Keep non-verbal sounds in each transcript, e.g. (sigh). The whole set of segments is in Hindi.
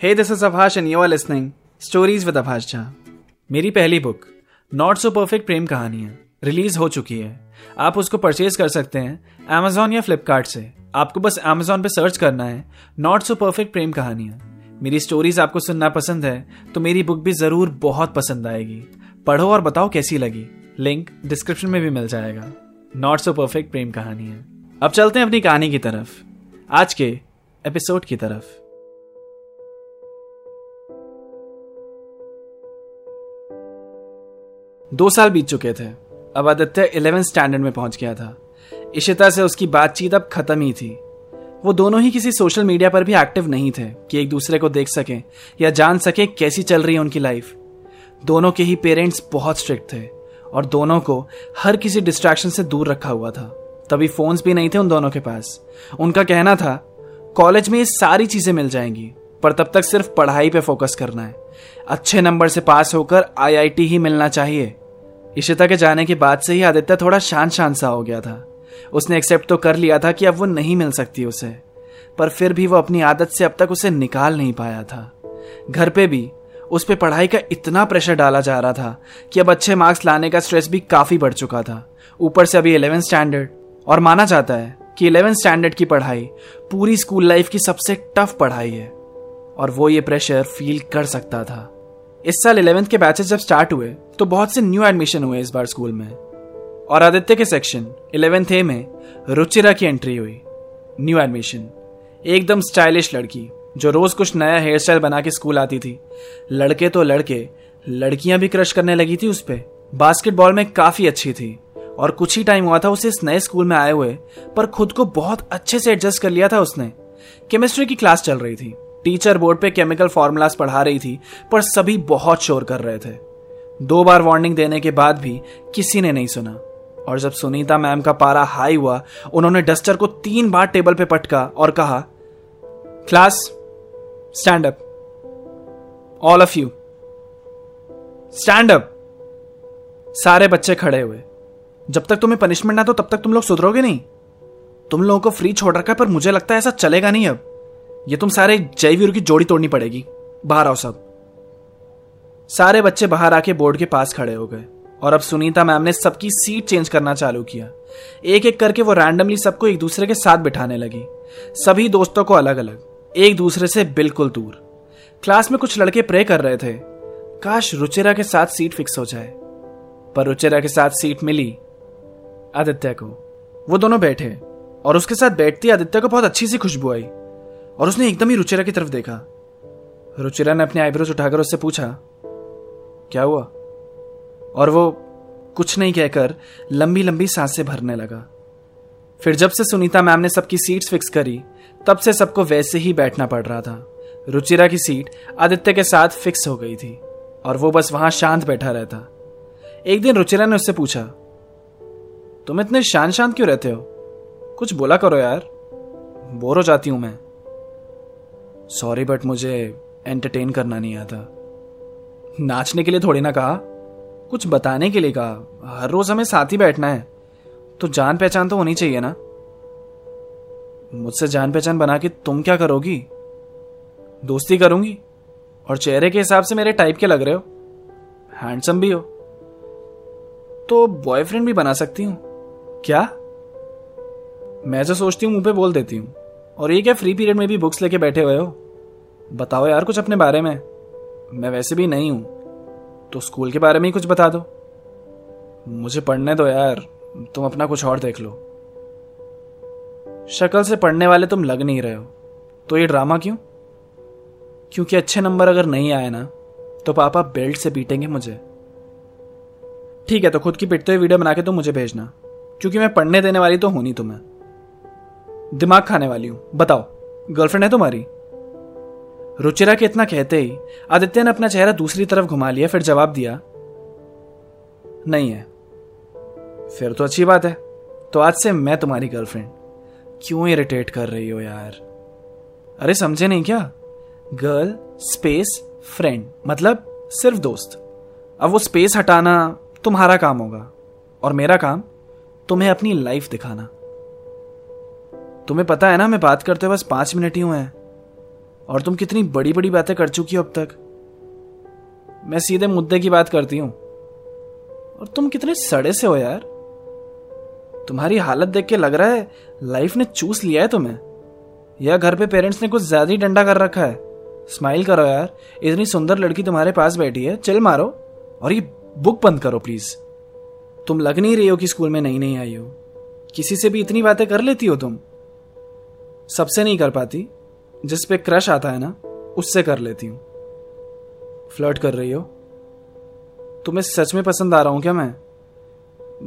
Hey this is Abhash and you are listening stories with Abhash Jha मेरी पहली बुक नॉट सो परफेक्ट प्रेम कहानियाँ रिलीज़ हो चुकी है। आप उसको परचेज कर सकते हैं अमेजोन या फ्लिपकार्ट से। आपको बस अमेजोन पे सर्च करना है। नॉट सो परफेक्ट प्रेम कहानियाँ मेरी स्टोरीज आपको सुनना पसंद है तो मेरी बुक भी ज़रूर बहुत पसंद आएगी। पढ़ो और बताओ कैसी लगी। लिंक डिस्क्रिप्शन में भी मिल जाएगा। नॉट सो परफेक्ट प्रेम कहानियाँ अब चलते हैं अपनी कहानी की तरफ़। आज के एपिसोड की तरफ़। दो साल बीत चुके थे। अब आदित्य इलेवेंथ स्टैंडर्ड में पहुँच गया था। इशिता से उसकी बातचीत अब खत्म ही थी। वो दोनों ही किसी सोशल मीडिया पर भी एक्टिव नहीं थे, कि एक दूसरे को देख सके या जान सके कैसी चल रही है उनकी लाइफ दोनों के ही पेरेंट्स बहुत स्ट्रिक्ट थे और दोनों को हर किसी डिस्ट्रैक्शन से दूर रखा हुआ था। तभी फोन्स भी नहीं थे उन दोनों के पास। उनका कहना था कॉलेज में ये सारी चीज़ें मिल जाएँगी, पर तब तक सिर्फ़ पढ़ाई पे फोकस करना है। अच्छे नंबर से पास होकर आईआईटी ही मिलना चाहिए। इशिता के जाने के बाद से ही आदित्य थोड़ा शांत शांत सा हो गया था। उसने एक्सेप्ट तो कर लिया था कि अब वो नहीं मिल सकती उसे, पर फिर भी वो अपनी आदत से अब तक उसे निकाल नहीं पाया था। घर पे भी उस पर पढ़ाई का इतना प्रेशर डाला जा रहा था कि अब अच्छे मार्क्स लाने का स्ट्रेस भी काफ़ी बढ़ चुका था। ऊपर से अभी इलेवेंथ स्टैंडर्ड और माना जाता है कि इलेवेंथ स्टैंडर्ड की पढ़ाई पूरी स्कूल लाइफ की सबसे टफ पढ़ाई है, और वो ये प्रेशर फील कर सकता था। इस साल इलेवेंथ के बैचेस जब स्टार्ट हुए तो बहुत से न्यू एडमिशन हुए इस बार स्कूल में। और आदित्य के सेक्शन इलेवेंथ ए में रुचिरा की एंट्री हुई न्यू एडमिशन एकदम स्टाइलिश लड़की, जो रोज कुछ नया हेयर स्टाइल बना के स्कूल आती थी। लड़के तो लड़के, लड़कियाँ भी क्रश करने लगी थी उस पर बास्केटबॉल में काफ़ी अच्छी थी। और कुछ ही टाइम हुआ था, उसे इस नए स्कूल में आए हुए, पर खुद को बहुत अच्छे से एडजस्ट कर लिया था उसने। केमिस्ट्री की क्लास चल रही थी। टीचर बोर्ड पे केमिकल फॉर्मूलाज पढ़ा रही थी, पर सभी बहुत शोर कर रहे थे। दो बार वार्निंग देने के बाद भी किसी ने नहीं सुना। और जब सुनीता मैम का पारा हाई हुआ, उन्होंने डस्टर को तीन बार टेबल पे पटका और कहा, class stand up all of you stand up सारे बच्चे खड़े हुए। जब तक तुम्हें पनिशमेंट ना तो तब तक तुम लोग सुधरोगे नहीं। तुम लोगों को फ्री छोड़ रखा है, पर मुझे लगता है ऐसा चलेगा नहीं अब। ये तुम सारे जय वीर की जोड़ी तोड़नी पड़ेगी। बाहर आओ सब। सारे बच्चे बाहर आके बोर्ड के पास खड़े हो गए और अब सुनीता मैम ने सबकी सीट चेंज करना चालू किया। एक एक करके वो रैंडमली सबको एक दूसरे के साथ बिठाने लगी। सभी दोस्तों को अलग अलग एक दूसरे से बिल्कुल दूर। क्लास में कुछ लड़के प्रे कर रहे थे। काश रुचिरा के साथ सीट फिक्स हो जाए। पर रुचिरा के साथ सीट मिली आदित्य को। वो दोनों बैठे और उसके साथ बैठती आदित्य को बहुत अच्छी सी खुशबू आई। और उसने एकदम ही रुचिरा की तरफ़ देखा। रुचिरा ने अपने आईब्रोज उठाकर उससे पूछा, क्या हुआ? और वो कुछ नहीं कहकर लंबी लंबी साँसें भरने लगा। फिर जब से सुनीता मैम ने सबकी सीट्स फिक्स करी, तब से सबको वैसे ही बैठना पड़ रहा था। रुचिरा की सीट आदित्य के साथ फिक्स हो गई थी और वो बस वहाँ शांत बैठा रहता। एक दिन रुचिरा ने उससे पूछा, तुम इतने शांत शांत क्यों रहते हो? कुछ बोला करो यार। बोर हो जाती हूँ मैं। सॉरी बट मुझे एंटरटेन करना नहीं आता। नाचने के लिए थोड़ी ना कहा। कुछ बताने के लिए कहा। हर रोज हमें साथ ही बैठना है। तो जान पहचान तो होनी चाहिए ना। मुझसे जान पहचान बना के तुम क्या करोगी? दोस्ती करूँगी? और चेहरे के हिसाब से मेरे टाइप के लग रहे हो? हैंडसम भी हो। तो बॉयफ्रेंड भी बना सकती हूँ। क्या? मैं जो सोचती हूँ, मुँह पे बोल देती हूँ। और ये क्या फ्री पीरियड में भी बुक्स लेके बैठे हुए हो? बताओ यार कुछ अपने बारे में। मैं वैसे भी नहीं हूँ तो स्कूल के बारे में ही कुछ बता दो। मुझे पढ़ने दो यार, तुम अपना कुछ और देख लो। शक्ल से पढ़ने वाले तुम लग नहीं रहे हो तो ये ड्रामा क्यों? क्योंकि अच्छे नंबर अगर नहीं आए ना तो पापा बेल्ट से पीटेंगे मुझे। ठीक है तो खुद की पिटते हुए वीडियो बना के तुम मुझे भेजना, क्योंकि मैं पढ़ने देने वाली तो होनी तुम्हें। दिमाग खाने वाली हूँ। बताओ गर्लफ्रेंड है तुम्हारी? रुचिरा के इतना कहते ही, आदित्य ने अपना चेहरा दूसरी तरफ़ घुमा लिया, फिर जवाब दिया, नहीं है। फिर तो अच्छी बात है। तो आज से मैं तुम्हारी गर्लफ्रेंड क्यों इरिटेट कर रही हो यार? अरे समझे नहीं क्या? गर्ल स्पेस फ्रेंड मतलब सिर्फ़ दोस्त। अब वो स्पेस हटाना तुम्हारा काम होगा। और मेरा काम तुम्हें अपनी लाइफ दिखाना। तुम्हें पता है ना, मैं बात करते बस पाँच मिनट ही हुए हैं। और तुम कितनी बड़ी बड़ी बातें कर चुकी हो अब तक। मैं सीधे मुद्दे की बात करती हूँ। और तुम कितने सड़े से हो यार। तुम्हारी हालत देख के लग रहा है, लाइफ ने चूस लिया है तुम्हें। या घर पे पेरेंट्स ने कुछ ज़्यादा ही डंडा कर रखा है। स्माइल करो यार, इतनी सुंदर लड़की तुम्हारे पास बैठी है, चिल मारो। और ये बुक बंद करो प्लीज़ तुम लग नहीं रही हो कि स्कूल में नहीं नहीं आई हो। किसी से भी इतनी बातें कर लेती हो तुम। सबसे नहीं कर पाती। जिस पे क्रश आता है ना, उससे कर लेती हूँ। फ्लर्ट कर रही हो? तुम्हें सच में पसंद आ रहा हूँ क्या मैं?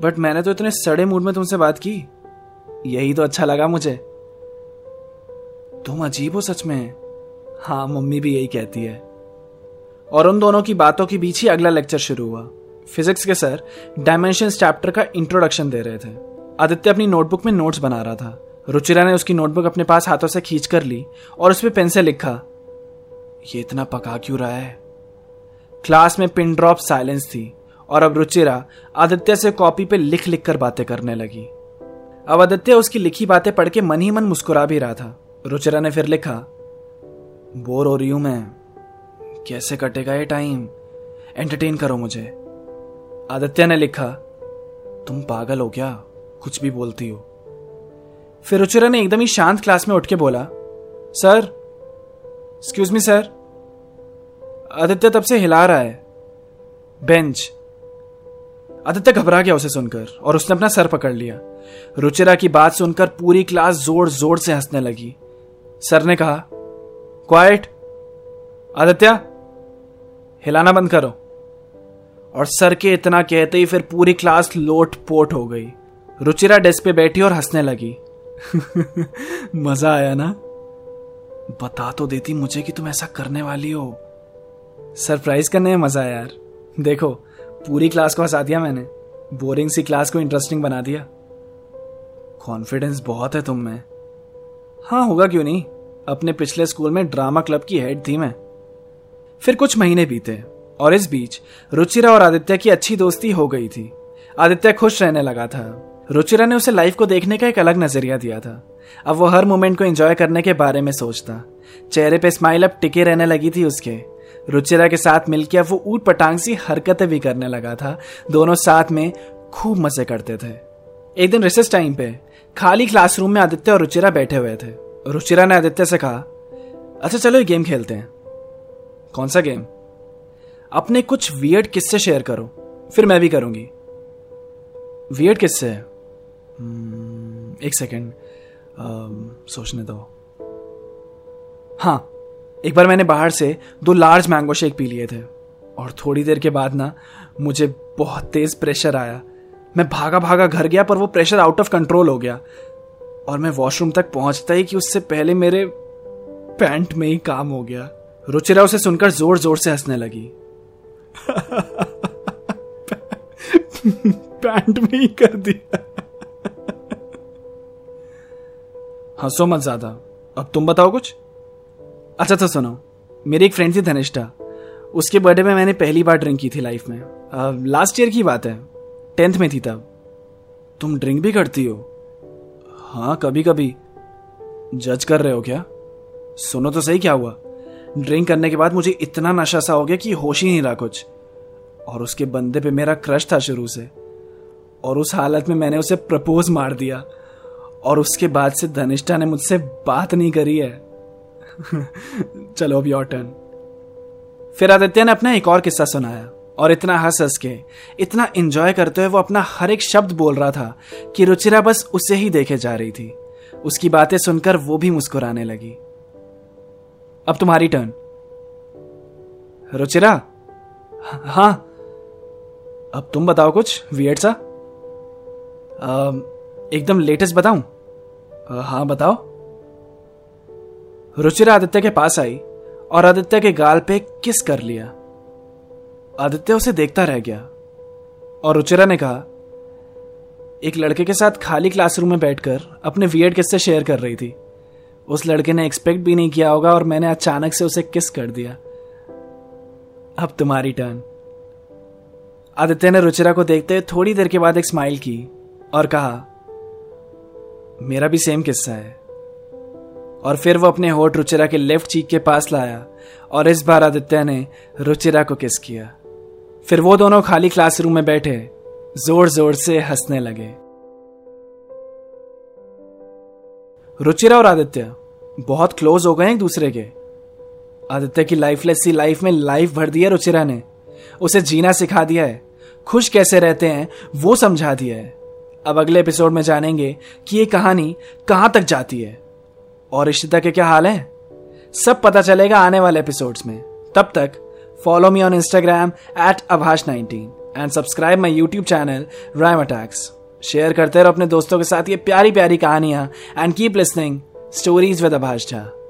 बट मैंने तो इतने सड़े मूड में तुमसे बात की। यही तो अच्छा लगा मुझे। तुम अजीब हो सच में। हाँ मम्मी भी यही कहती है। और उन दोनों की बातों के बीच ही अगला लेक्चर शुरू हुआ। फिजिक्स के सर डायमेंशन चैप्टर का इंट्रोडक्शन दे रहे थे। आदित्य अपनी नोटबुक में नोट्स बना रहा था। रुचिरा ने उसकी नोटबुक अपने पास हाथों से खींच कर ली और उस पर पेन से लिखा, ये इतना पका क्यों रहा है? क्लास में पिन ड्रॉप साइलेंस थी और अब रुचिरा आदित्य से कॉपी पे लिख लिख कर बातें करने लगी। अब आदित्य उसकी लिखी बातें पढ़ के मन ही मन मुस्कुरा भी रहा था। रुचिरा ने फिर लिखा, बोर हो रही हूँ मैं। कैसे कटेगा ये टाइम? एंटरटेन करो मुझे। आदित्य ने लिखा, तुम पागल हो क्या? कुछ भी बोलती हो। फिर रुचिरा ने एकदम ही शांत क्लास में उठ के बोला sir excuse me sir Aditya तब से हिला रहा है बेंच आदित्य घबरा गया उसे सुनकर और उसने अपना सर पकड़ लिया रुचिरा की बात सुनकर पूरी क्लास ज़ोर ज़ोर से हंसने लगी सर ने कहा क्वाइट आदित्य हिलाना बंद करो और सर के इतना कहते ही फिर पूरी क्लास लोट पोट हो गई रुचिरा डेस्क पे बैठी और हंसने लगी (laughs) मज़ा आया ना? बता तो देती मुझे कि तुम ऐसा करने वाली हो। सरप्राइज़ करने में मज़ा आया यार। देखो, पूरी क्लास को हंसा दिया मैंने। बोरिंग सी क्लास को इंटरेस्टिंग बना दिया। कॉन्फिडेंस बहुत है तुम में। हाँ होगा क्यों नहीं? अपने पिछले स्कूल में ड्रामा क्लब की हेड थी मैं। फिर कुछ महीने बीते, और इस बीच रुचिरा और आदित्य की अच्छी दोस्ती हो गई थी। आदित्य खुश रहने लगा था। रुचिरा ने उसे लाइफ को देखने का एक अलग नज़रिया दिया था। अब वो हर मोमेंट को एंजॉय करने के बारे में सोचता। चेहरे पे स्माइल अब टिके रहने लगी थी उसके। रुचिरा के साथ मिलकर अब वो ऊट पटांग सी हरकतें भी करने लगा था। दोनों साथ में खूब मज़े करते थे। एक दिन रिसेस टाइम पे खाली क्लासरूम में आदित्य और रुचिरा बैठे हुए थे। रुचिरा ने आदित्य से कहा अच्छा चलो ये गेम खेलते हैं। कौन सा गेम अपने कुछ वियर्ड किस्से शेयर करो फिर मैं भी करूँगी। वियर्ड किस्से? हम्म, एक सेकेंड सोचने दो। हाँ एक बार मैंने बाहर से दो लार्ज मैंगो शेक पी लिए थे। और थोड़ी देर के बाद ना, मुझे बहुत तेज प्रेशर आया। मैं भागा भागा घर गया, पर वो प्रेशर आउट ऑफ़ कंट्रोल हो गया। और मैं वॉशरूम तक पहुँचता ही कि उससे पहले मेरे पैंट में ही काम हो गया। रुचिरा उसे सुनकर ज़ोर ज़ोर से हंसने लगी। (laughs) पैंट में ही कर दिया। हंसो मत ज़्यादा। अब तुम बताओ कुछ? अच्छा तो सुनो। मेरी एक फ्रेंड थी धनिष्ठा। उसके बर्थडे में मैंने पहली बार ड्रिंक की थी लाइफ में। लास्ट ईयर की बात है। टेंथ में थी तब। तुम ड्रिंक भी करती हो? हाँ कभी कभी जज कर रहे हो क्या? सुनो तो सही क्या हुआ। ड्रिंक करने के बाद मुझे इतना नशा सा हो गया कि होश ही नहीं रहा कुछ। और उसके बंदे पे मेरा क्रश था शुरू से। और उस हालत में मैंने उसे प्रपोज मार दिया। और उसके बाद से धनिष्ठा ने मुझसे बात नहीं करी है। (laughs) चलो, अब योर टर्न फिर आदित्य ने अपना एक और किस्सा सुनाया, और इतना हंस हंस के, इतना एंजॉय करते हुए वो अपना हर एक शब्द बोल रहा था कि रुचिरा बस उसे ही देखे जा रही थी। उसकी बातें सुनकर वो भी मुस्कुराने लगी। अब तुम्हारी टर्न रुचिरा? हाँ। अब तुम बताओ कुछ वियर्ड सा? एकदम लेटेस्ट बताऊँ? हाँ बताओ। रुचिरा आदित्य के पास आई और आदित्य के गाल पे किस कर लिया। आदित्य उसे देखता रह गया और रुचिरा ने कहा, एक लड़के के साथ खाली क्लासरूम में बैठकर अपने वीएड किस्से शेयर कर रही थी। उस लड़के ने एक्सपेक्ट भी नहीं किया होगा और मैंने अचानक से उसे किस कर दिया। अब तुम्हारी टर्न आदित्य ने रुचिरा को देखते थोड़ी देर के बाद एक स्माइल की और कहा मेरा भी सेम किस्सा है। और फिर वो अपने होठ रुचिरा के लेफ़्ट चीक के पास लाया और इस बार आदित्य ने रुचिरा को किस किया। फिर वो दोनों खाली क्लासरूम में बैठे, ज़ोर ज़ोर से हंसने लगे। रुचिरा और आदित्य बहुत क्लोज हो गए एक दूसरे के। आदित्य की लाइफलेस सी लाइफ में लाइफ भर दी है रुचिरा ने। उसे जीना सिखा दिया है। खुश कैसे रहते हैं, वो समझा दिया है। अब अगले एपिसोड में जानेंगे कि ये कहानी कहाँ तक जाती है। और इशिता के क्या हाल है? सब पता चलेगा आने वाले एपिसोड्स में। तब तक follow me on Instagram at Abhash nineteen and subscribe my YouTube channel rhyme attacks share करते रहो अपने दोस्तों के साथ ये प्यारी प्यारी कहानियाँ and keep listening stories with Abhash Jha